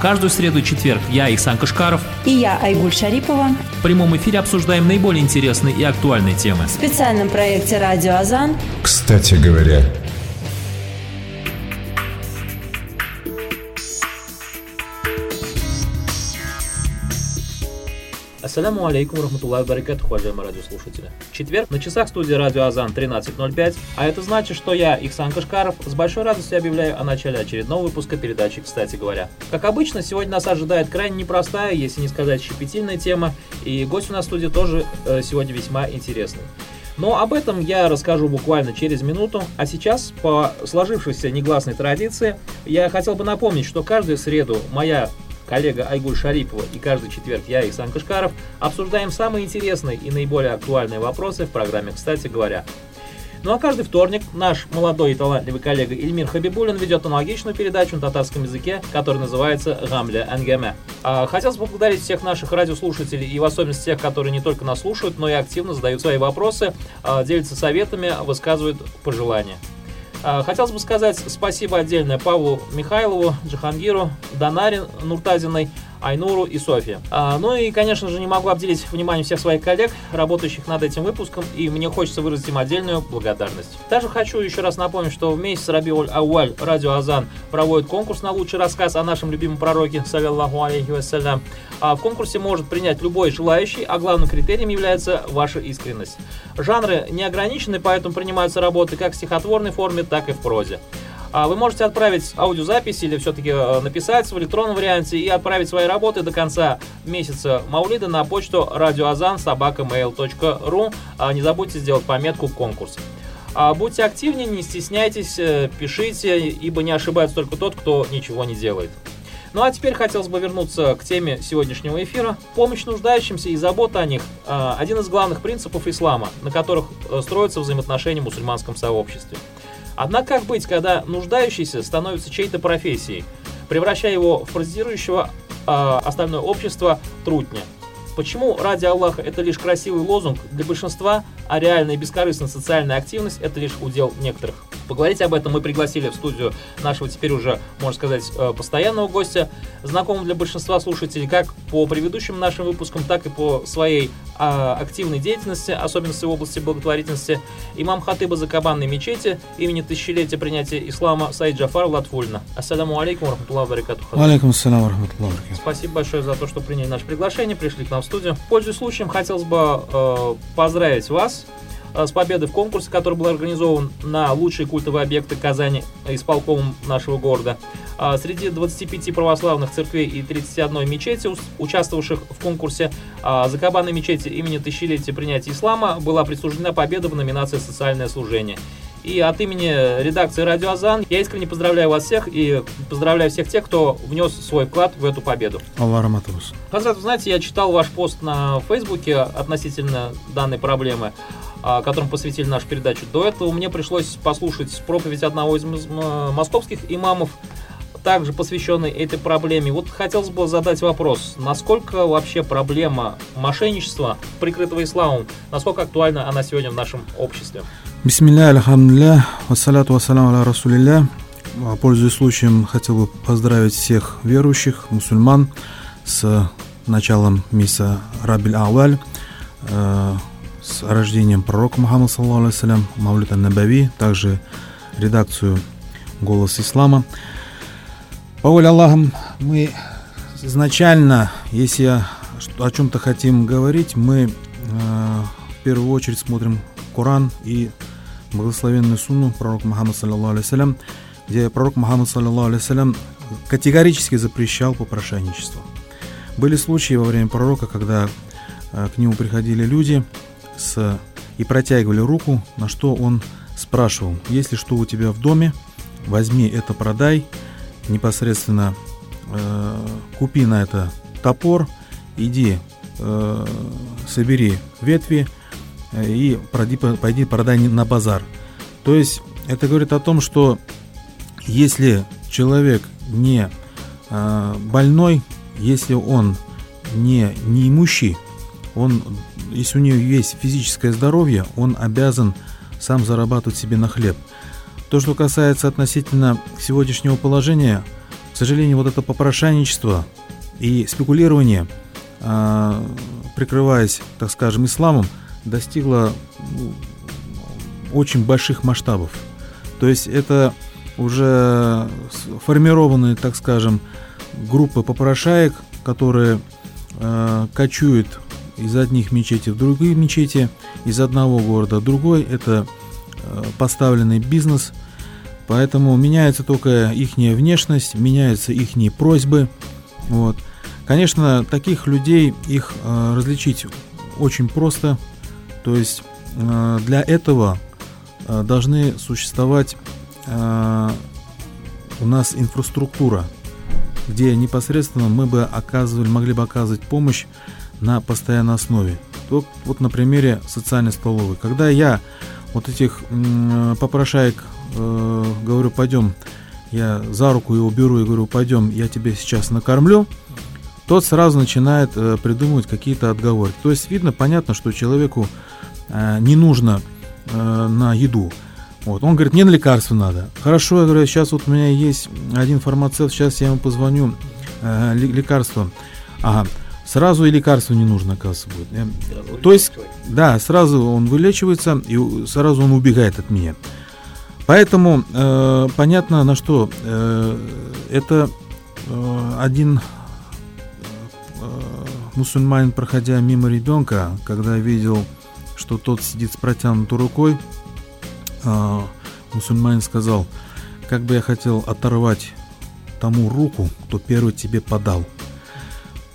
Каждую среду и четверг я, Ихсан Кашкаров и я, Айгуль Шарипова в прямом эфире обсуждаем наиболее интересные и актуальные темы. В специальном проекте «Радио Азан». Кстати говоря, Ассаляму алейкум, рахматуллахи баракатуху, уважаемые радиослушатели. Четверг, на часах студии Радио Азан 13.05, а это значит, что я, Ихсан Кашкаров, с большой радостью объявляю о начале очередного выпуска передачи «Кстати говоря». Как обычно, сегодня нас ожидает крайне непростая, если не сказать щепетильная тема, и гость у нас в студии тоже э, сегодня весьма интересный. Но об этом я расскажу буквально через минуту. А сейчас, по сложившейся негласной традиции, я хотел бы напомнить, что каждую среду моя коллега Айгуль Шарипова и каждый четверг я, Исан Кашкаров, обсуждаем самые интересные и наиболее актуальные вопросы в программе «Кстати говоря». Ну а каждый вторник наш молодой и талантливый коллега Ильмир Хабибулин ведет аналогичную передачу на татарском языке, которая называется «Гамля Ангеме». А, хотелось бы поблагодарить всех наших радиослушателей и в особенности тех, которые не только нас слушают, но и активно задают свои вопросы, а, делятся советами, высказывают пожелания. А, хотелось бы сказать спасибо отдельное Павлу Михайлову, Джахангиру, Донаре Нуртазиной, Айнуру и Софье. А, ну и, конечно же, не могу обделить внимание всех своих коллег, работающих над этим выпуском, и мне хочется выразить им отдельную благодарность. Также хочу еще раз напомнить, что в месяц Рабиуль Ауаль Радио Азан проводит конкурс на лучший рассказ о нашем любимом пророке, саллиллаху алейхи вассалям. А в конкурсе может принять любой желающий, а главным критерием является ваша искренность. Жанры не ограничены, поэтому принимаются работы как в стихотворной форме, так и в прозе. А вы можете отправить аудиозапись или все-таки э, написать в электронном варианте и отправить свои работы до конца месяца Маулида на почту собакамейл.ру. А не забудьте сделать пометку «Конкурс». А будьте активнее, не стесняйтесь, э, пишите, ибо не ошибается только тот, кто ничего не делает. Ну а теперь хотелось бы вернуться к теме сегодняшнего эфира. Помощь нуждающимся и забота о них – один из главных принципов ислама, на которых э, строятся взаимоотношения в мусульманском сообществе. Однако как быть, когда нуждающийся становится чьей-то профессией, превращая его в паразитирующего э, остальное общество трутня? Почему ради Аллаха это лишь красивый лозунг для большинства, а реальная и бескорыстная социальная активность это лишь удел некоторых? Поговорить об этом мы пригласили в студию нашего теперь уже, можно сказать, э, постоянного гостя, знакомого для большинства слушателей как по предыдущим нашим выпускам, так и по своей а, активной деятельности, особенности в области благотворительности, имам Хатыба Закабанной мечети имени тысячелетия принятия ислама Саид Джафар Латфульна. Ассаляму алейкум, рахматуллах баракатуху. Алейкум ассалям, рахматуллах Спасибо большое за то, что приняли наше приглашение, пришли к нам в студию. Пользуясь случаем, хотелось бы э, поздравить вас Э, с победой в конкурсе, который был организован на лучшие культовые объекты Казани исполкомом нашего города. А среди 25 православных церквей и 31 мечети, участвовавших в конкурсе а, Закабанной мечети имени тысячелетия принятия ислама, была присуждена победа в номинации «Социальное служение». И от имени редакции «Радио Азан» я искренне поздравляю вас всех и поздравляю всех тех, кто внес свой вклад в эту победу. Аллах Раматус. Хазрат, знаете, я читал ваш пост на Фейсбуке относительно данной проблемы. А, которым посвятили нашу передачу. До этого мне пришлось послушать проповедь одного из московских имамов, также посвященный этой проблеме. Вот хотелось бы задать вопрос, насколько вообще проблема мошенничества, прикрытого исламом, насколько актуальна она сегодня в нашем обществе? Бисмилля, альхамдулля, вассаляту вассаляму аля расулилля. Пользуясь случаем, хотел бы поздравить всех верующих, мусульман, с началом месяца Рабиль Ауаль, э, с рождением пророка Мухаммада, саллаху алейсалям, Мавлюд Набави, также редакцию «Голос Ислама». По воле Аллаха, мы изначально, если о чем-то хотим говорить, мы э, в первую очередь смотрим Коран и благословенную сунну пророка Мухаммада, саллаху алейсалям, где пророк Мухаммад, саллаху алейсалям, категорически запрещал попрошайничество. Были случаи во время пророка, когда э, к нему приходили люди – с, и протягивали руку, на что он спрашивал, если что у тебя в доме, возьми это, продай, непосредственно э, купи на это топор, иди, э, собери ветви и пойди, пойди продай на базар. То есть это говорит о том, что если человек не э, больной, если он не неимущий, он если у него есть физическое здоровье, он обязан сам зарабатывать себе на хлеб. То, что касается относительно сегодняшнего положения, к сожалению, вот это попрошайничество и спекулирование, э, прикрываясь, так скажем, исламом, достигло ну, очень больших масштабов. То есть это уже формированные, так скажем, группы попрошаек, которые э, кочуют из одних мечетей в другие мечети, из одного города в другой. Это э, поставленный бизнес, поэтому меняется только их внешность, меняются их просьбы. Вот. Конечно, таких людей их э, различить очень просто. То есть э, для этого э, должны существовать э, у нас инфраструктура, где непосредственно мы бы оказывали, могли бы оказывать помощь на постоянной основе. То, вот на примере социальной столовой. Когда я вот этих попрошаек э, говорю, пойдем, я за руку его беру и говорю, пойдем, я тебе сейчас накормлю, тот сразу начинает э, придумывать какие-то отговорки. То есть видно, понятно, что человеку э, не нужно э, на еду. Вот. Он говорит, мне на лекарство надо. Хорошо, я говорю, сейчас вот у меня есть один фармацевт, сейчас я ему позвоню, э, лекарство. Ага, сразу и лекарство не нужно, оказывается, будет. Я, то есть, да, сразу он вылечивается, и сразу он убегает от меня. Поэтому э, понятно, на что э, это э, один э, мусульманин, проходя мимо ребенка, когда видел, что тот сидит с протянутой рукой, э, мусульманин сказал, как бы я хотел оторвать тому руку, кто первый тебе подал.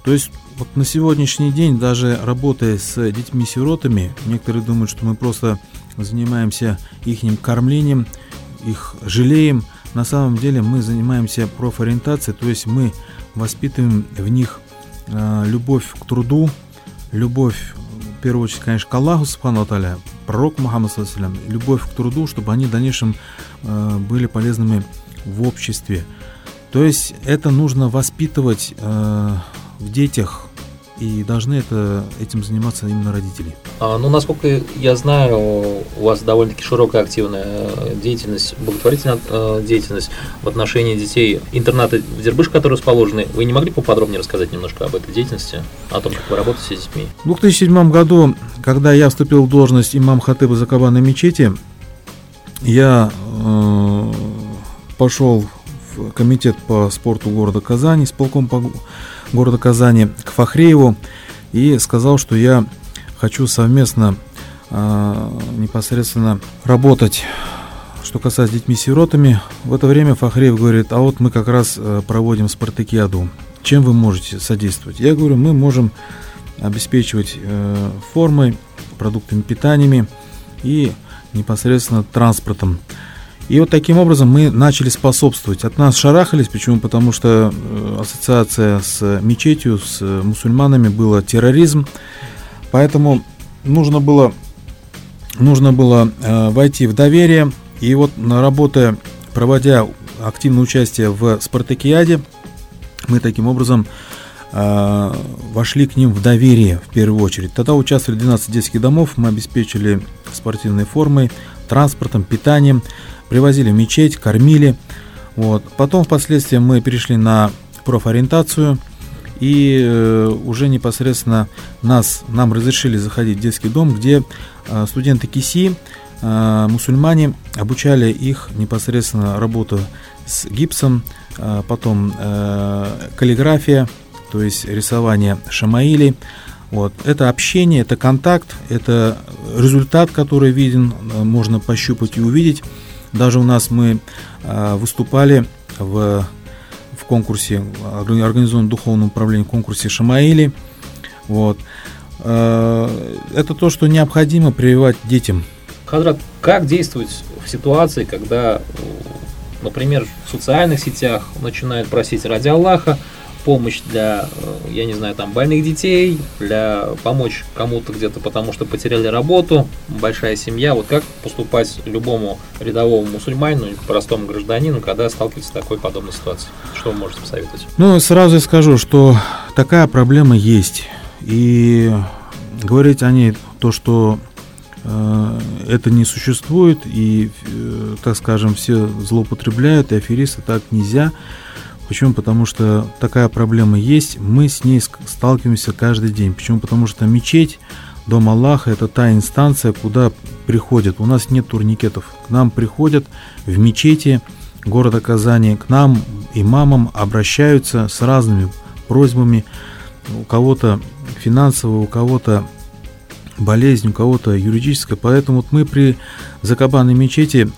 То есть вот на сегодняшний день, даже работая с детьми-сиротами, некоторые думают, что мы просто занимаемся их кормлением, их жалеем. На самом деле мы занимаемся профориентацией, то есть мы воспитываем в них любовь к труду, любовь, в первую очередь, конечно, к Аллаху, Субхану Аталя, пророк Мухаммад, любовь к труду, чтобы они в дальнейшем э, были полезными в обществе. То есть это нужно воспитывать э, в детях и должны это, этим заниматься именно родители. А, ну, насколько я знаю, у вас довольно-таки широкая активная э, деятельность, благотворительная э, деятельность в отношении детей интерната в Дербыш, которые расположены. Вы не могли поподробнее рассказать немножко об этой деятельности, о том, как вы работаете с детьми? В 2007 году, когда я вступил в должность имам Хатыба Закабана мечети, я э, пошел комитет по спорту города Казани, с полком по города Казани к Фахрееву и сказал, что я хочу совместно э, непосредственно работать, что касается детьми-сиротами. В это время Фахреев говорит, а вот мы как раз э, проводим спартакиаду. Чем вы можете содействовать? Я говорю, мы можем обеспечивать э, формой, продуктами питаниями и непосредственно транспортом. И вот таким образом мы начали способствовать. От нас шарахались, почему? Потому что э, ассоциация с мечетью, с мусульманами была терроризм. Поэтому нужно было, нужно было э, войти в доверие. И вот работая, проводя активное участие в спартакиаде, мы таким образом э, вошли к ним в доверие в первую очередь. Тогда участвовали 12 детских домов, мы обеспечили спортивной формой, транспортом, питанием привозили в мечеть, кормили. Вот. Потом впоследствии мы перешли на профориентацию и э, уже непосредственно нас, нам разрешили заходить в детский дом, где э, студенты КИСИ, э, мусульмане, обучали их непосредственно работу с гипсом, потом каллиграфия, то есть рисование шамаили. Вот. Это общение, это контакт, это результат, который виден, э, можно пощупать и увидеть. Даже у нас мы а, выступали в, в конкурсе, организованном духовном управлении конкурсе Шамаили. Вот. А, это то, что необходимо прививать детям. Хадрат, как действовать в ситуации, когда, например, в социальных сетях начинают просить ради Аллаха, помощь для, э, я не знаю, там больных детей, для помочь кому-то где-то, потому что потеряли работу, большая семья. Вот как поступать любому рядовому мусульманину, простому гражданину, когда сталкивается с такой подобной ситуацией? Что вы можете посоветовать? Ну, сразу скажу, что такая проблема есть. И говорить о ней то, что э, это не существует, и, э, так скажем, все злоупотребляют, и аферисты так нельзя Почему? Потому что такая проблема есть, мы с ней сталкиваемся каждый день. Почему? Потому что мечеть, дом Аллаха – это та инстанция, куда приходят. У нас нет турникетов. К нам приходят в мечети города Казани, к нам, имамам, обращаются с разными просьбами. У кого-то финансового, у кого-то болезнь, у кого-то юридическая. Поэтому вот мы при закабанной мечети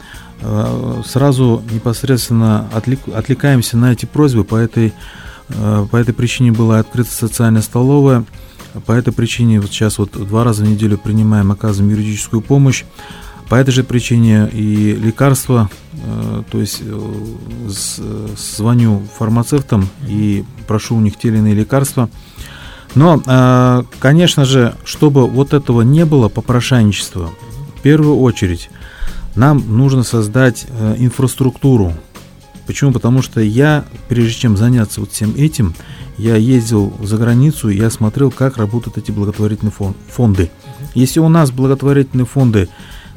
сразу непосредственно отвлек, отвлекаемся на эти просьбы. По этой, э, по этой причине была открыта социальная столовая. По этой причине вот сейчас вот два раза в неделю принимаем, оказываем юридическую помощь. По этой же причине и лекарства, э, то есть звоню фармацевтам и прошу у них те или иные лекарства – но, конечно же, чтобы вот этого не было попрошайничества, в первую очередь нам нужно создать э, инфраструктуру. Почему? Потому что я, прежде чем заняться вот всем этим, я ездил за границу, и я смотрел, как работают эти благотворительные фонды. Если у нас благотворительные фонды,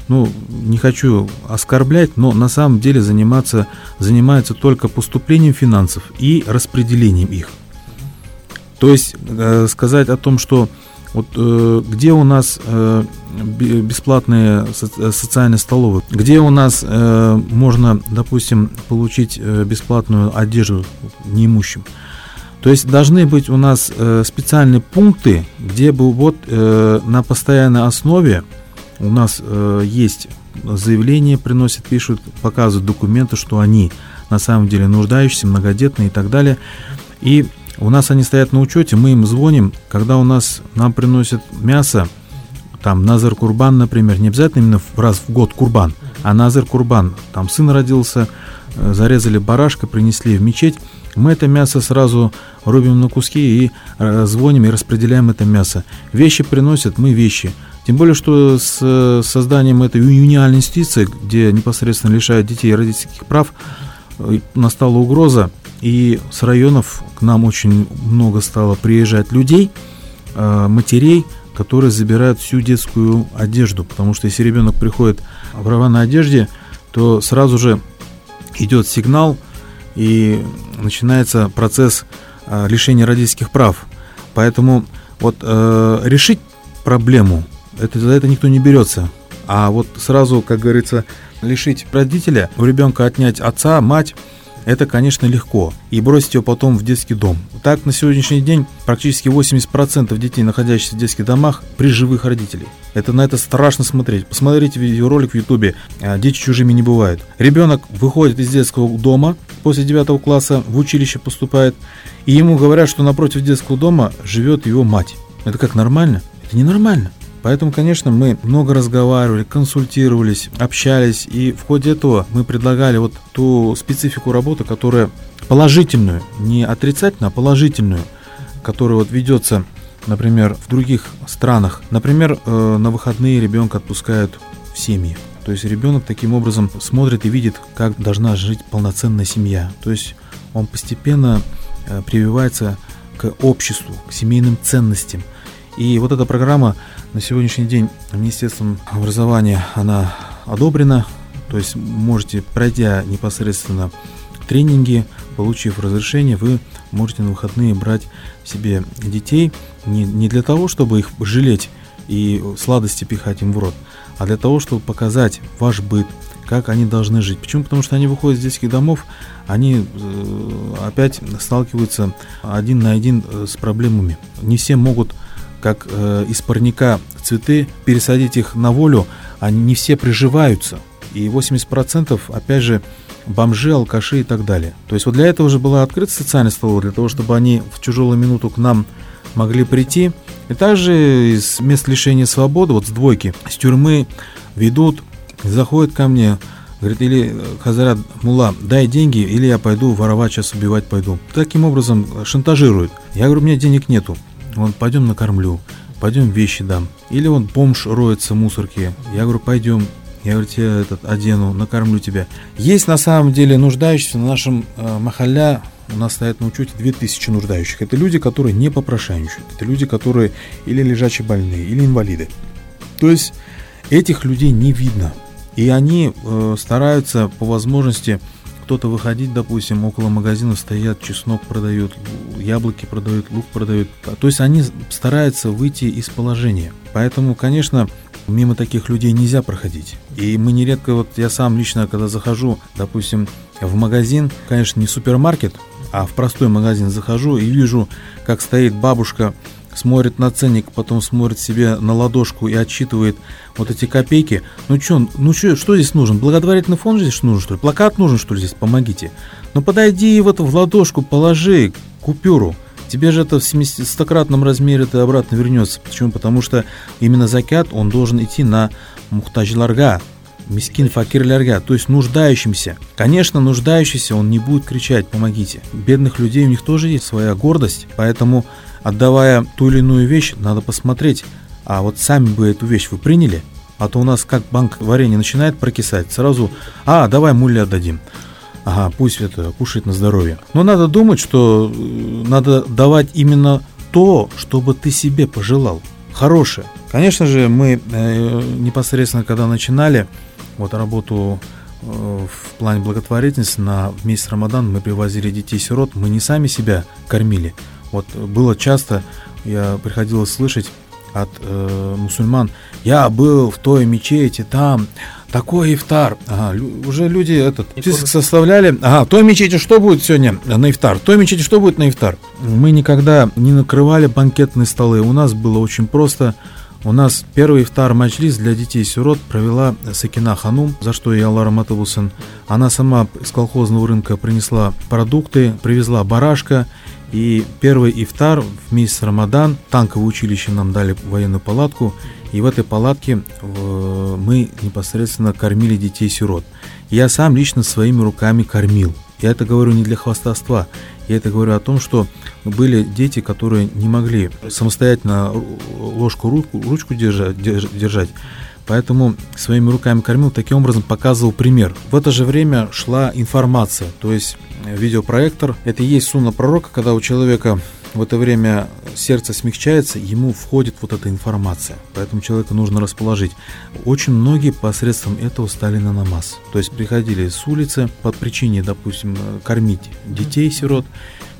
ну, не хочу оскорблять, но на самом деле заниматься, занимаются только поступлением финансов и распределением их. То есть э, сказать о том, что вот э, где у нас э, бесплатные со- социальные столовые, где у нас э, можно, допустим, получить э, бесплатную одежду неимущим. То есть должны быть у нас э, специальные пункты, где бы вот э, на постоянной основе у нас э, есть заявление, приносят, пишут, показывают документы, что они на самом деле нуждающиеся, многодетные и так далее. И у нас они стоят на учете, мы им звоним, когда у нас нам приносят мясо, там Назар Курбан, например, не обязательно именно раз в год Курбан, а Назар Курбан, там сын родился, э, зарезали барашка, принесли в мечеть, мы это мясо сразу рубим на куски и э, звоним и распределяем это мясо. Вещи приносят, мы вещи. Тем более, что с э, созданием этой юниальной институции, где непосредственно лишают детей родительских прав, настала угроза и с районов к нам очень много стало приезжать людей, э, матерей, которые забирают всю детскую одежду. Потому что если ребенок приходит в рваной одежде, то сразу же идет сигнал и начинается процесс э, лишения родительских прав. Поэтому вот э, решить проблему, это, за это никто не берется. А вот сразу, как говорится, лишить родителя, у ребенка отнять отца, мать, это, конечно, легко. И бросить его потом в детский дом. Так, на сегодняшний день практически 80% детей, находящихся в детских домах, при живых родителей. Это на это страшно смотреть. Посмотрите видеоролик в Ютубе а, «Дети чужими не бывают». Ребенок выходит из детского дома после 9 класса, в училище поступает, и ему говорят, что напротив детского дома живет его мать. Это как нормально? Это ненормально. Поэтому, конечно, мы много разговаривали, консультировались, общались, и в ходе этого мы предлагали вот ту специфику работы, которая положительную, не отрицательную, а положительную, которая вот ведется, например, в других странах. Например, э, на выходные ребенка отпускают в семьи. То есть ребенок таким образом смотрит и видит, как должна жить полноценная семья. То есть он постепенно э, прививается к обществу, к семейным ценностям. И вот эта программа на сегодняшний день Министерством образования она одобрена, то есть можете, пройдя непосредственно тренинги, получив разрешение, вы можете на выходные брать себе детей не, не для того, чтобы их жалеть и сладости пихать им в рот, а для того, чтобы показать ваш быт, как они должны жить. Почему? Потому что они выходят из детских домов, они э, опять сталкиваются один на один э, с проблемами. Не все могут как э, из парника цветы, пересадить их на волю, они не все приживаются. И 80% опять же бомжи, алкаши и так далее. То есть вот для этого же была открыта социальная столовая, для того, чтобы они в тяжелую минуту к нам могли прийти. И также из мест лишения свободы, вот с двойки, с тюрьмы ведут, заходят ко мне, говорит, или э, Хазарат Мула, дай деньги, или я пойду воровать, сейчас убивать пойду. Таким образом шантажируют. Я говорю, у меня денег нету. Он, пойдем накормлю, пойдем вещи дам. Или он бомж роется в мусорке. Я говорю, пойдем, я говорю, тебе этот одену, накормлю тебя. Есть на самом деле нуждающиеся на нашем э, махаля, у нас стоят на учете 2000 нуждающих. Это люди, которые не попрошайничают. Это люди, которые или лежачие больные, или инвалиды. То есть этих людей не видно. И они э, стараются по возможности кто-то выходить, допустим, около магазина стоят, чеснок продают, яблоки продают, лук продают. То есть они стараются выйти из положения. Поэтому, конечно, мимо таких людей нельзя проходить. И мы нередко, вот я сам лично, когда захожу, допустим, в магазин, конечно, не супермаркет, а в простой магазин захожу и вижу, как стоит бабушка смотрит на ценник, потом смотрит себе на ладошку и отчитывает вот эти копейки. Ну что, ну что, что здесь нужен? Благотворительный фонд здесь нужен, что ли? Плакат нужен, что ли, здесь? Помогите. Ну подойди и вот в ладошку положи купюру. Тебе же это в 70-кратном размере это обратно вернется. Почему? Потому что именно закят, он должен идти на мухтаджларга, мискин факир лярга, то есть нуждающимся. Конечно, нуждающийся, он не будет кричать «помогите». Бедных людей у них тоже есть своя гордость, поэтому отдавая ту или иную вещь, надо посмотреть, а вот сами бы эту вещь вы приняли, а то у нас как банк варенья начинает прокисать, сразу, а, давай муле отдадим. Ага, пусть это кушает на здоровье. Но надо думать, что э, надо давать именно то, чтобы ты себе пожелал. Хорошее. Конечно же, мы э, непосредственно, когда начинали вот работу э, в плане благотворительности на месяц Рамадан мы привозили детей-сирот, мы не сами себя кормили, вот было часто, я приходилось слышать от э, мусульман, я был в той мечети, там такой ифтар. Ага, уже люди этот список составляли. Ага, той мечети что будет сегодня на ифтар? Той мечети что будет на ифтар? Мы никогда не накрывали банкетные столы. У нас было очень просто. У нас первый ифтар маджлис для детей-сирот провела Сакина Ханум, за что я Аллах Раматовусын. Она сама из колхозного рынка принесла продукты, привезла барашка, и первый ифтар в месяц Рамадан, танковое училище нам дали военную палатку, и в этой палатке мы непосредственно кормили детей-сирот. Я сам лично своими руками кормил. Я это говорю не для хвастовства, я это говорю о том, что были дети, которые не могли самостоятельно ложку, ручку, ручку держать, держать. Поэтому своими руками кормил, таким образом показывал пример. В это же время шла информация, то есть видеопроектор. Это и есть сунна пророка, когда у человека в это время сердце смягчается, ему входит вот эта информация. Поэтому человека нужно расположить. Очень многие посредством этого стали на намаз. То есть приходили с улицы под причиной, допустим, кормить детей-сирот,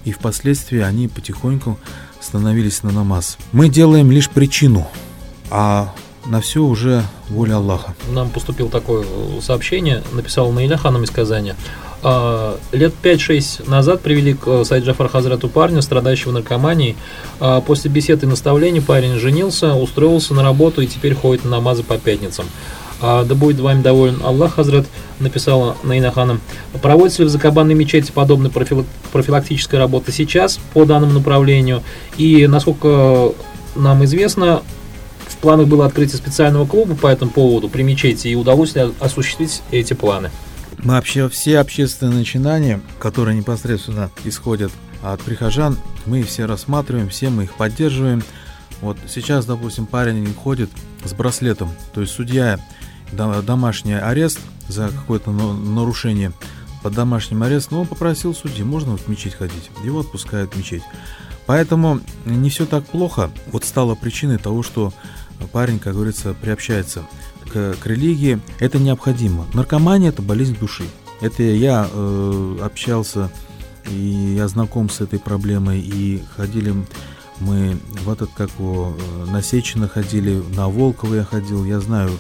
и впоследствии они потихоньку становились на намаз. Мы делаем лишь причину, а на все уже воля Аллаха. Нам поступило такое сообщение, написал Наиля Ханом из Казани. А, лет 5-6 назад привели к э, Сайд Джафар Хазрату парня, страдающего наркоманией. А, после беседы и наставлений парень женился, устроился на работу и теперь ходит на намазы по пятницам. А, да будет вами доволен Аллах, Хазрат, написала Наина Ханом. Проводится ли в Закабанной мечети подобная профилактическая работа сейчас по данному направлению? И, насколько нам известно, планах было открытие специального клуба по этому поводу при мечети, и удалось ли осуществить эти планы? Мы вообще все общественные начинания, которые непосредственно исходят от прихожан, мы все рассматриваем, все мы их поддерживаем. Вот сейчас, допустим, парень ходит с браслетом, то есть судья домашний арест за какое-то нарушение под домашним арестом, но он попросил судьи, можно в мечеть ходить, его отпускают в мечеть. Поэтому не все так плохо. Вот стало причиной того, что парень, как говорится, приобщается к, к религии, это необходимо. Наркомания – это болезнь души. Это я э, общался и я знаком с этой проблемой, и ходили мы в этот, как его, э, на Сечина ходили, на Волково я ходил, я знаю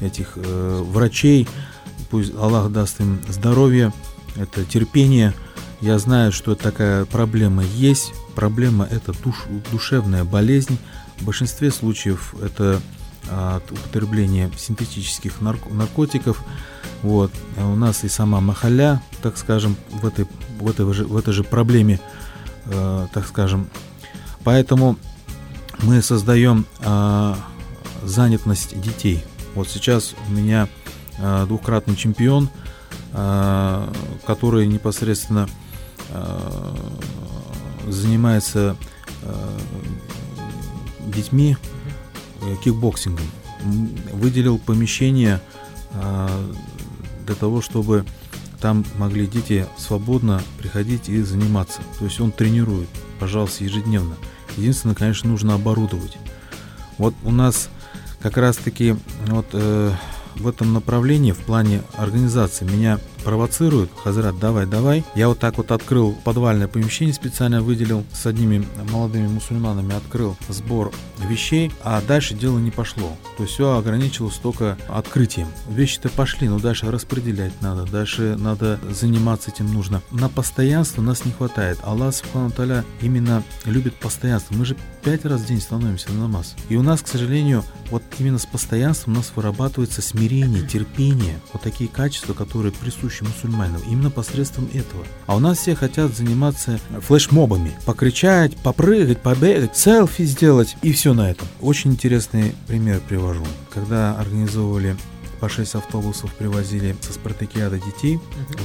этих э, врачей, пусть Аллах даст им здоровье, это терпение, я знаю, что такая проблема есть, проблема это душ, душевная болезнь, в большинстве случаев это от употребления синтетических наркотиков. Вот. А у нас и сама махаля, так скажем, в этой, в этой, же, в этой же проблеме, э, так скажем. Поэтому мы создаем э, занятость детей. Вот сейчас у меня э, двукратный чемпион, э, который непосредственно э, занимается э, детьми Э, кикбоксингом. Выделил помещение а, для того, чтобы там могли дети свободно приходить и заниматься. То есть он тренирует, пожалуйста, ежедневно. Единственное, конечно, нужно оборудовать. Вот у нас как раз-таки вот э, в этом направлении, в плане организации, меня провоцируют, Хазрат, давай, давай. Я вот так вот открыл подвальное помещение, специально выделил, с одними молодыми мусульманами открыл сбор вещей, а дальше дело не пошло. То есть все ограничилось только открытием. Вещи-то пошли, но дальше распределять надо, дальше надо заниматься этим нужно. На постоянство нас не хватает. Аллах, Субхану Таля, именно любит постоянство. Мы же пять раз в день становимся на намаз. И у нас, к сожалению, вот именно с постоянством у нас вырабатывается смирение, терпение. Вот такие качества, которые присущи мусульманам. Именно посредством этого. А у нас все хотят заниматься флешмобами. Покричать, попрыгать, побегать, селфи сделать и все на этом. Очень интересный пример привожу. Когда организовывали по 6 автобусов привозили со спартакиада детей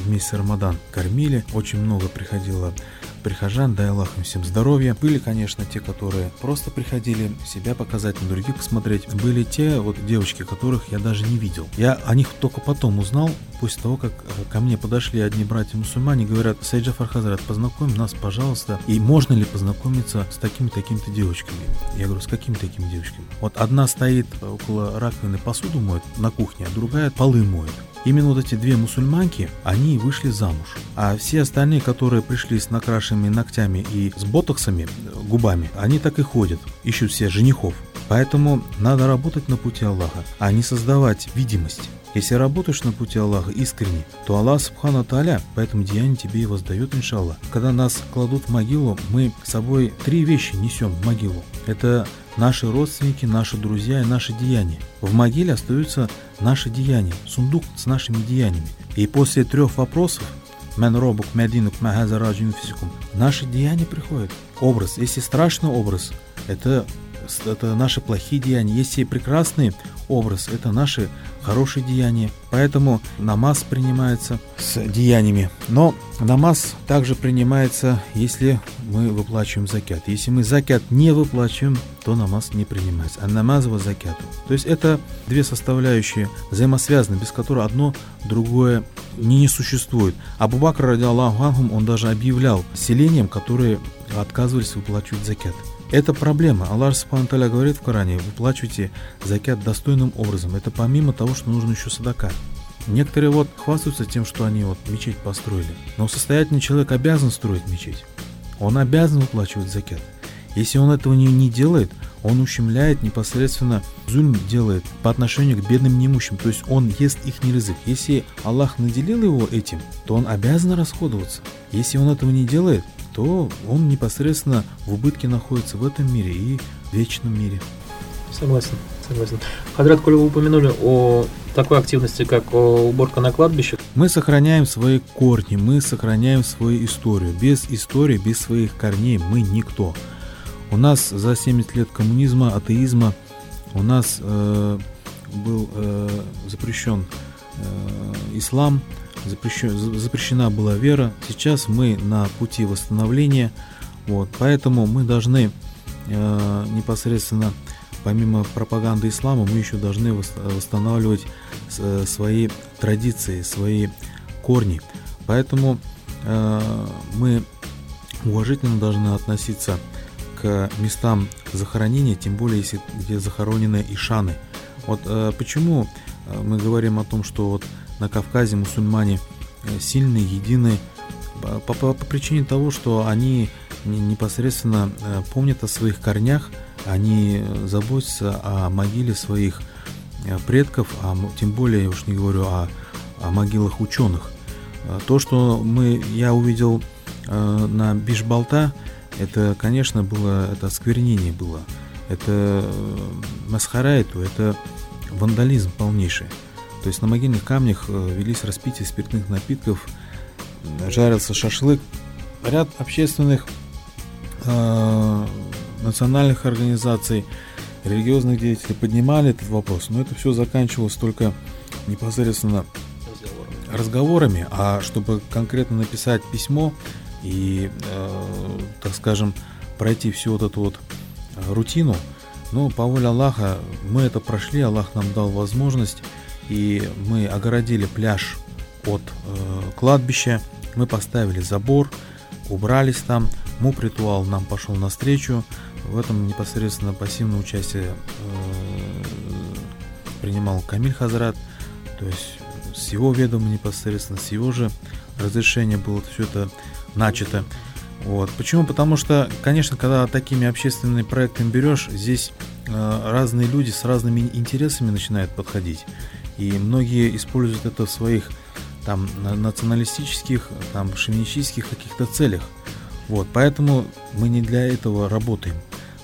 в месяц Рамадан, кормили, очень много приходило прихожан, дай Аллах им всем здоровья. Были, конечно, те, которые просто приходили себя показать, на других посмотреть. Были те вот девочки, которых я даже не видел. Я о них только потом узнал, после того, как э, ко мне подошли одни братья-мусульмане, говорят, Сайджа Фархазрат, познакомь нас, пожалуйста, и можно ли познакомиться с такими-такими-то девочками? Я говорю, с какими такими девочками? Вот одна стоит около раковины, посуду моет на кухне, а другая полы моет. Именно вот эти две мусульманки, они вышли замуж. А все остальные, которые пришли с накрашенными ногтями и с ботоксами, губами, они так и ходят, ищут себе женихов. Поэтому надо работать на пути Аллаха, а не создавать видимость. Если работаешь на пути Аллаха искренне, то Аллах Субхану Таля по этому деянию тебе и воздает, иншаллах. Когда нас кладут в могилу, мы с собой три вещи несем в могилу. Это наши родственники, наши друзья и наши деяния. В могиле остаются наши деяния, сундук с нашими деяниями. И после трех вопросов Мен робук мединук физикум. Наши деяния приходят. Образ. Если страшный образ, это, это наши плохие деяния. Если прекрасный образ, это наши хорошие деяния. Поэтому намаз принимается с деяниями. Но намаз также принимается, если мы выплачиваем закят. Если мы закят не выплачиваем, то намаз не принимается. А намаз во закяту. То есть это две составляющие взаимосвязаны, без которых одно другое не, не существует. Абу Бакр, ради Аллаху он даже объявлял селениям, которые отказывались выплачивать закят. Это проблема. Аллах Субхану говорит в Коране, выплачивайте закят достойным образом. Это помимо того, что нужно еще садака. Некоторые вот хвастаются тем, что они вот мечеть построили. Но состоятельный человек обязан строить мечеть. Он обязан выплачивать закят. Если он этого не, не делает, он ущемляет непосредственно, зульм делает по отношению к бедным неимущим. То есть он ест их язык. Если Аллах наделил его этим, то он обязан расходоваться. Если он этого не делает, то он непосредственно в убытке находится в этом мире и в вечном мире. Согласен, согласен. Хадрат, коли вы упомянули о такой активности, как уборка на кладбище. Мы сохраняем свои корни, мы сохраняем свою историю. Без истории, без своих корней мы никто. У нас за 70 лет коммунизма, атеизма, у нас э, был э, запрещен э, ислам, запрещена была вера. Сейчас мы на пути восстановления, вот, поэтому мы должны э, непосредственно, помимо пропаганды ислама, мы еще должны восстанавливать э, свои традиции, свои корни. Поэтому э, мы уважительно должны относиться к местам захоронения, тем более если где захоронены ишаны. Вот э, почему э, мы говорим о том, что вот на Кавказе мусульмане э, сильные, единые, по, по, по причине того, что они непосредственно э, помнят о своих корнях, они заботятся о могиле своих э, предков, а тем более, я уж не говорю о, о могилах ученых. То, что мы, я увидел на Бишбалта, это, конечно, было, это осквернение было, это масхарайту, это вандализм полнейший. То есть на могильных камнях э, велись распитие спиртных напитков, жарился шашлык. Ряд общественных э, национальных организаций, религиозных деятелей поднимали этот вопрос, но это все заканчивалось только непосредственно разговорами, разговорами а чтобы конкретно написать письмо и, э, так скажем, пройти всю вот эту вот рутину, ну, по воле Аллаха, мы это прошли, Аллах нам дал возможность и мы огородили пляж от э, кладбища, мы поставили забор, убрались там, муп-ритуал нам пошел навстречу, в этом непосредственно пассивное участие э, принимал Камиль Хазрат, то есть с его ведома непосредственно, с его же разрешения было все это начато. Вот. Почему? Потому что, конечно, когда такими общественными проектами берешь, здесь э, разные люди с разными интересами начинают подходить. И многие используют это в своих там националистических, там шовинистических каких-то целях. Вот, поэтому мы не для этого работаем.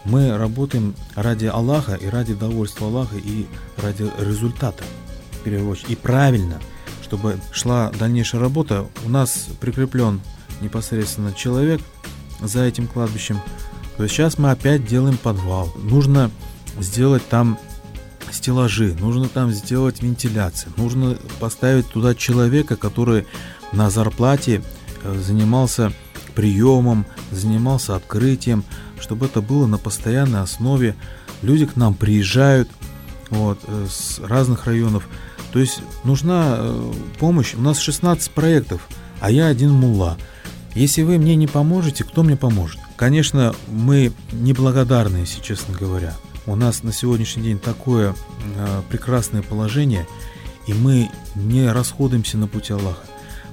Мы работаем ради Аллаха и ради довольства Аллаха и ради результата, в первую очередь. И правильно, чтобы шла дальнейшая работа, у нас прикреплен непосредственно человек за этим кладбищем. То есть сейчас мы опять делаем подвал. Нужно сделать там стеллажи, нужно там сделать вентиляцию, нужно поставить туда человека, который на зарплате э, занимался приемом, занимался открытием, чтобы это было на постоянной основе. Люди к нам приезжают вот, э, с разных районов. То есть нужна э, помощь. У нас 16 проектов, а я один мулла. Если вы мне не поможете, кто мне поможет? Конечно, мы неблагодарны, если честно говоря. У нас на сегодняшний день такое э, прекрасное положение, и мы не расходуемся на пути Аллаха.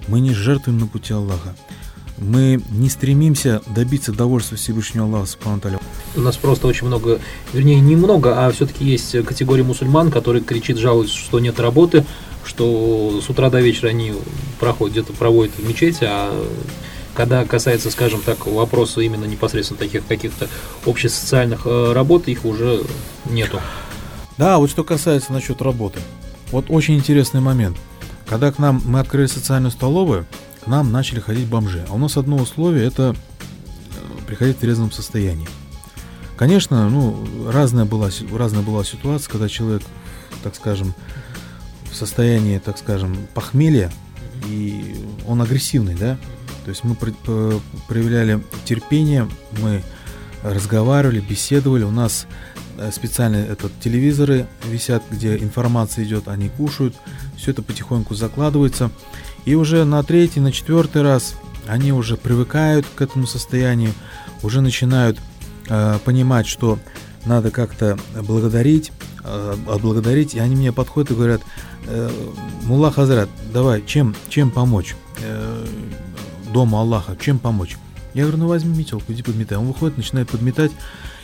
Мы не жертвуем на пути Аллаха. Мы не стремимся добиться довольства Всевышнего Аллаха Субхану У нас просто очень много, вернее, не много, а все-таки есть категория мусульман, которые кричит, жалуются, что нет работы, что с утра до вечера они проходят, где-то проводят в мечети, а когда касается, скажем так, вопроса именно непосредственно таких каких-то общесоциальных э, работ, их уже нету. Да, вот что касается насчет работы. Вот очень интересный момент. Когда к нам мы открыли социальную столовую, к нам начали ходить бомжи. А у нас одно условие это э, приходить в трезвом состоянии. Конечно, ну, разная была, разная была ситуация, когда человек, так скажем, в состоянии, так скажем, похмелья, и он агрессивный, да, то есть мы проявляли терпение, мы разговаривали, беседовали. У нас э, специальные этот, телевизоры висят, где информация идет, они кушают. Все это потихоньку закладывается. И уже на третий, на четвертый раз они уже привыкают к этому состоянию, уже начинают э, понимать, что надо как-то благодарить, э, отблагодарить. И они мне подходят и говорят, э, Мулла Хазрат, давай, чем, чем помочь? Э, дома Аллаха, чем помочь? Я говорю, ну возьми метелку, иди подметай. Он выходит, начинает подметать.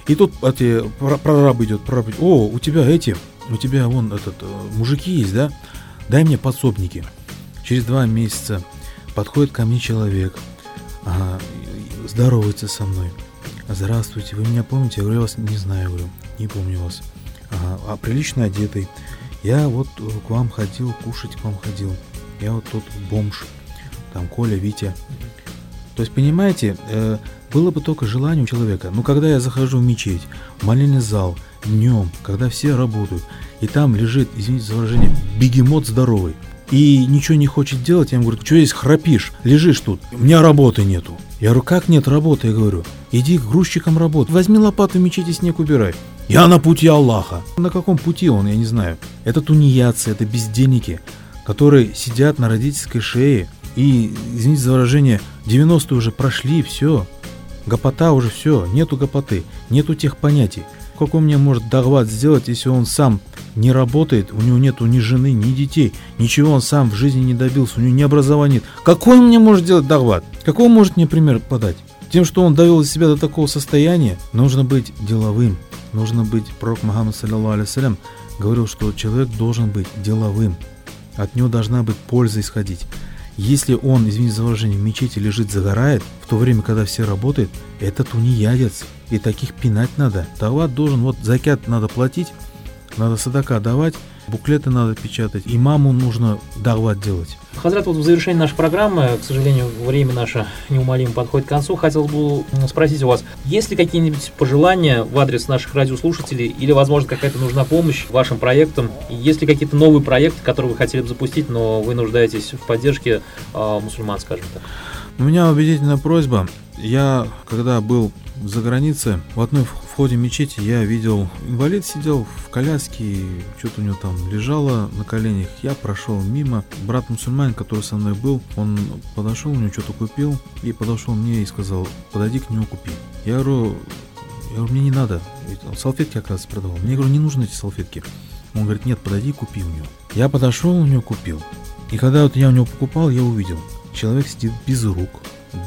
И тут эти, прораб идет, прораб идет. О, у тебя эти, у тебя вон этот, э, мужики есть, да? Дай мне подсобники. Через два месяца подходит ко мне человек, ага, здоровается со мной. Здравствуйте, вы меня помните? Я говорю, я вас не знаю, говорю, не помню вас. Ага, а прилично одетый. Я вот э, к вам ходил, кушать к вам ходил. Я вот тут бомж там Коля, Витя. То есть, понимаете, э, было бы только желание у человека. Но когда я захожу в мечеть, в молельный зал, днем, когда все работают, и там лежит, извините за выражение, бегемот здоровый, и ничего не хочет делать, я ему говорю, что здесь храпишь, лежишь тут, у меня работы нету. Я говорю, как нет работы? Я говорю, иди к грузчикам работать, возьми лопату в мечети, снег убирай. Я на пути Аллаха. На каком пути он, я не знаю. Это тунеядцы, это бездельники, которые сидят на родительской шее, и, извините за выражение, 90-е уже прошли, все. Гопота уже все, нету гопоты, нету тех понятий. Как он мне может дохват сделать, если он сам не работает, у него нету ни жены, ни детей, ничего он сам в жизни не добился, у него ни образования нет. Какой он мне может делать дохват? Какой он может мне пример подать? Тем, что он довел себя до такого состояния, нужно быть деловым. Нужно быть, пророк Мухаммад, саллиллаху говорил, что человек должен быть деловым. От него должна быть польза исходить. Если он, извините за выражение, в мечети лежит, загорает, в то время, когда все работают, это тунеядец. И таких пинать надо. Тават должен, вот закят надо платить, надо садака давать, буклеты надо печатать, и маму нужно давать делать. Хазрат, вот в завершении нашей программы, к сожалению, время наше неумолимо подходит к концу. Хотел бы спросить у вас, есть ли какие-нибудь пожелания в адрес наших радиослушателей или, возможно, какая-то нужна помощь вашим проектам? Есть ли какие-то новые проекты, которые вы хотели бы запустить, но вы нуждаетесь в поддержке э, мусульман, скажем так? У меня убедительная просьба. Я, когда был за границей, в одной входе мечети я видел, инвалид сидел в коляске, что-то у него там лежало на коленях. Я прошел мимо. Брат мусульманин, который со мной был, он подошел, у него что-то купил и подошел мне и сказал, подойди к нему купи. Я говорю, я говорю, мне не надо. Он салфетки раз продавал. Мне, говорю, не нужны эти салфетки. Он говорит, нет, подойди, купи у него. Я подошел, у него купил. И когда вот я у него покупал, я увидел, человек сидит без рук,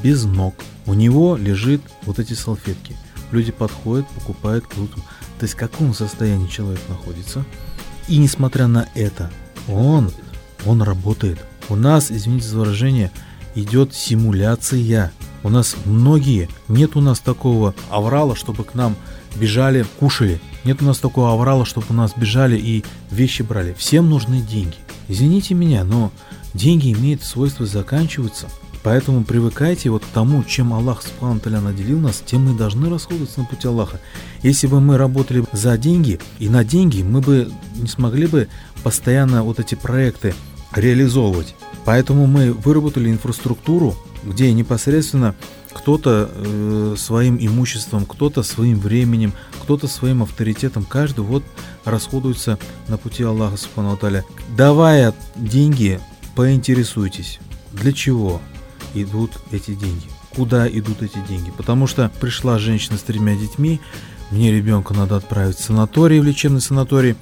без ног, у него лежит вот эти салфетки. Люди подходят, покупают, кладут. То есть в каком состоянии человек находится. И несмотря на это, он, он работает. У нас, извините за выражение, идет симуляция. У нас многие, нет у нас такого аврала, чтобы к нам бежали, кушали. Нет у нас такого аврала, чтобы у нас бежали и вещи брали. Всем нужны деньги. Извините меня, но деньги имеют свойство заканчиваться. Поэтому привыкайте вот к тому, чем Аллах Субхану наделил нас, тем мы должны расходоваться на пути Аллаха. Если бы мы работали за деньги и на деньги, мы бы не смогли бы постоянно вот эти проекты реализовывать. Поэтому мы выработали инфраструктуру, где непосредственно кто-то э, своим имуществом, кто-то своим временем, кто-то своим авторитетом, каждый вот расходуется на пути Аллаха Субхану Давая деньги, поинтересуйтесь, для чего, идут эти деньги? Куда идут эти деньги? Потому что пришла женщина с тремя детьми, мне ребенка надо отправить в санаторий, в лечебный санаторий.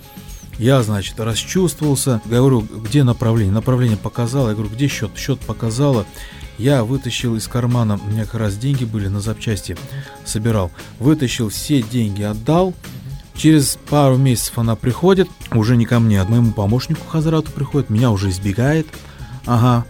Я, значит, расчувствовался, говорю, где направление? Направление показала, я говорю, где счет? Счет показала. Я вытащил из кармана, у меня как раз деньги были на запчасти, собирал. Вытащил все деньги, отдал. Через пару месяцев она приходит, уже не ко мне, а к моему помощнику Хазрату приходит, меня уже избегает. Ага,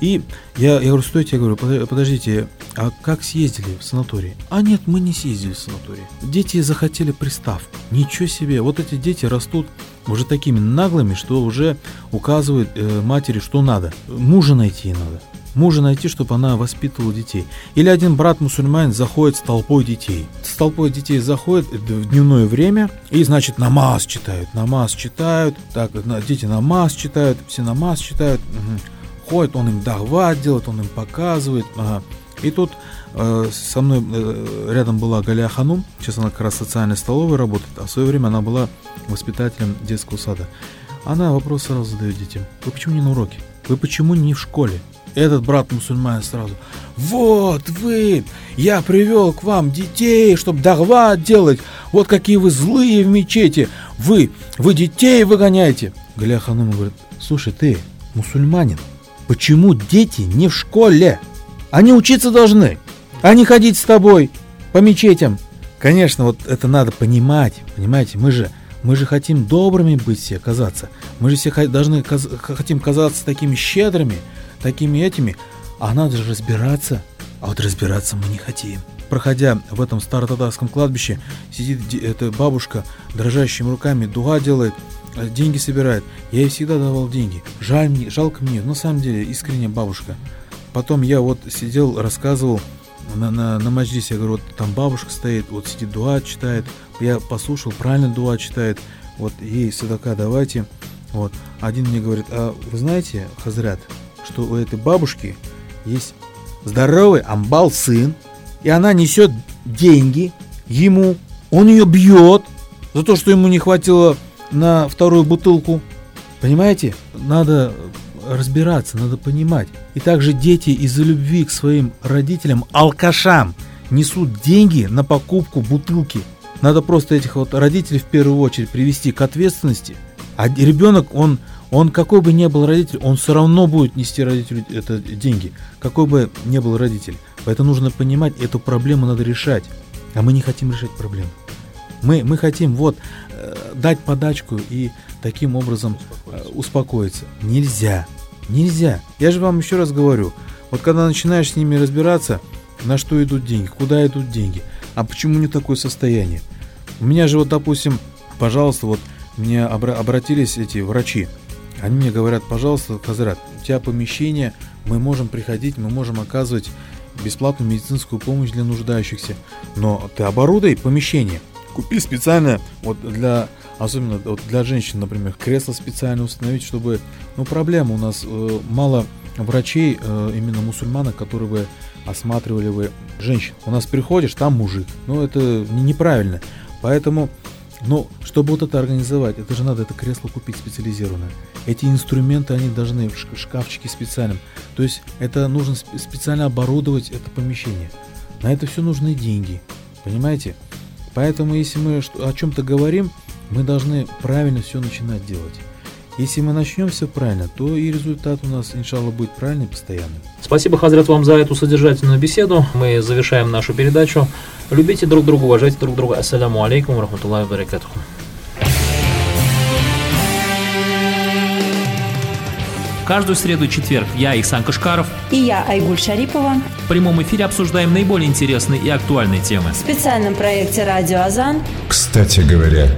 и я, я говорю, стойте, я говорю, подождите, а как съездили в санаторий? А нет, мы не съездили в санаторий. Дети захотели приставку. Ничего себе, вот эти дети растут уже такими наглыми, что уже указывают э, матери, что надо. Мужа найти надо. Мужа найти, чтобы она воспитывала детей. Или один брат мусульманин заходит с толпой детей. С толпой детей заходит в дневное время и, значит, намаз читают. Намаз читают. Так, дети намаз читают, все намаз читают. Угу ходит, он им дахват делает, он им показывает. Ага. И тут э, со мной э, рядом была Галя Ханум, сейчас она как раз в социальной столовой работает, а в свое время она была воспитателем детского сада. Она вопрос сразу задает детям. Вы почему не на уроке? Вы почему не в школе? Этот брат мусульманин сразу. Вот вы! Я привел к вам детей, чтобы дагва делать. Вот какие вы злые в мечети. Вы, вы детей выгоняете. Галя Ханум говорит, слушай, ты мусульманин, Почему дети не в школе? Они учиться должны, а не ходить с тобой по мечетям. Конечно, вот это надо понимать, понимаете, мы же, мы же хотим добрыми быть все, казаться. Мы же все должны, хотим казаться такими щедрыми, такими этими, а надо же разбираться. А вот разбираться мы не хотим. Проходя в этом старотатарском кладбище, сидит эта бабушка, дрожащими руками дуга делает, деньги собирает. Я ей всегда давал деньги. Жаль мне, жалко мне, на самом деле, искренне бабушка. Потом я вот сидел, рассказывал на, на, на маджлисе, я говорю, вот там бабушка стоит, вот сидит дуа читает. Я послушал, правильно дуа читает. Вот ей садака давайте. Вот. Один мне говорит, а вы знаете, Хазрят, что у этой бабушки есть здоровый амбал сын, и она несет деньги ему, он ее бьет за то, что ему не хватило на вторую бутылку. Понимаете? Надо разбираться, надо понимать. И также дети из-за любви к своим родителям, алкашам, несут деньги на покупку бутылки. Надо просто этих вот родителей в первую очередь привести к ответственности. А ребенок, он, он какой бы ни был родитель, он все равно будет нести родителю это деньги. Какой бы ни был родитель. Поэтому нужно понимать, эту проблему надо решать. А мы не хотим решать проблему. Мы, мы хотим вот дать подачку и таким образом э, успокоиться. Нельзя. Нельзя. Я же вам еще раз говорю, вот когда начинаешь с ними разбираться, на что идут деньги, куда идут деньги, а почему не такое состояние. У меня же вот, допустим, пожалуйста, вот мне обра- обратились эти врачи, они мне говорят, пожалуйста, Казрат, у тебя помещение, мы можем приходить, мы можем оказывать бесплатную медицинскую помощь для нуждающихся, но ты оборудуй помещение. Купи специально вот для, особенно вот для женщин, например, кресло специально установить, чтобы, ну, проблема у нас э, мало врачей, э, именно мусульманок, которые бы осматривали бы женщин. У нас приходишь, там мужик. Ну, это неправильно. Поэтому, ну, чтобы вот это организовать, это же надо это кресло купить специализированное. Эти инструменты, они должны в шкафчике специальном. То есть это нужно специально оборудовать это помещение. На это все нужны деньги. Понимаете? Поэтому, если мы о чем-то говорим, мы должны правильно все начинать делать. Если мы начнем все правильно, то и результат у нас, иншаллах, будет правильный постоянный. Спасибо, Хазрат, вам за эту содержательную беседу. Мы завершаем нашу передачу. Любите друг друга, уважайте друг друга. Ассаляму алейкум, рахматуллахи баракатуху. Каждую среду и четверг я, Ихсан Кашкаров, и я, Айгуль Шарипова, в прямом эфире обсуждаем наиболее интересные и актуальные темы. В специальном проекте «Радио Азан». Кстати говоря,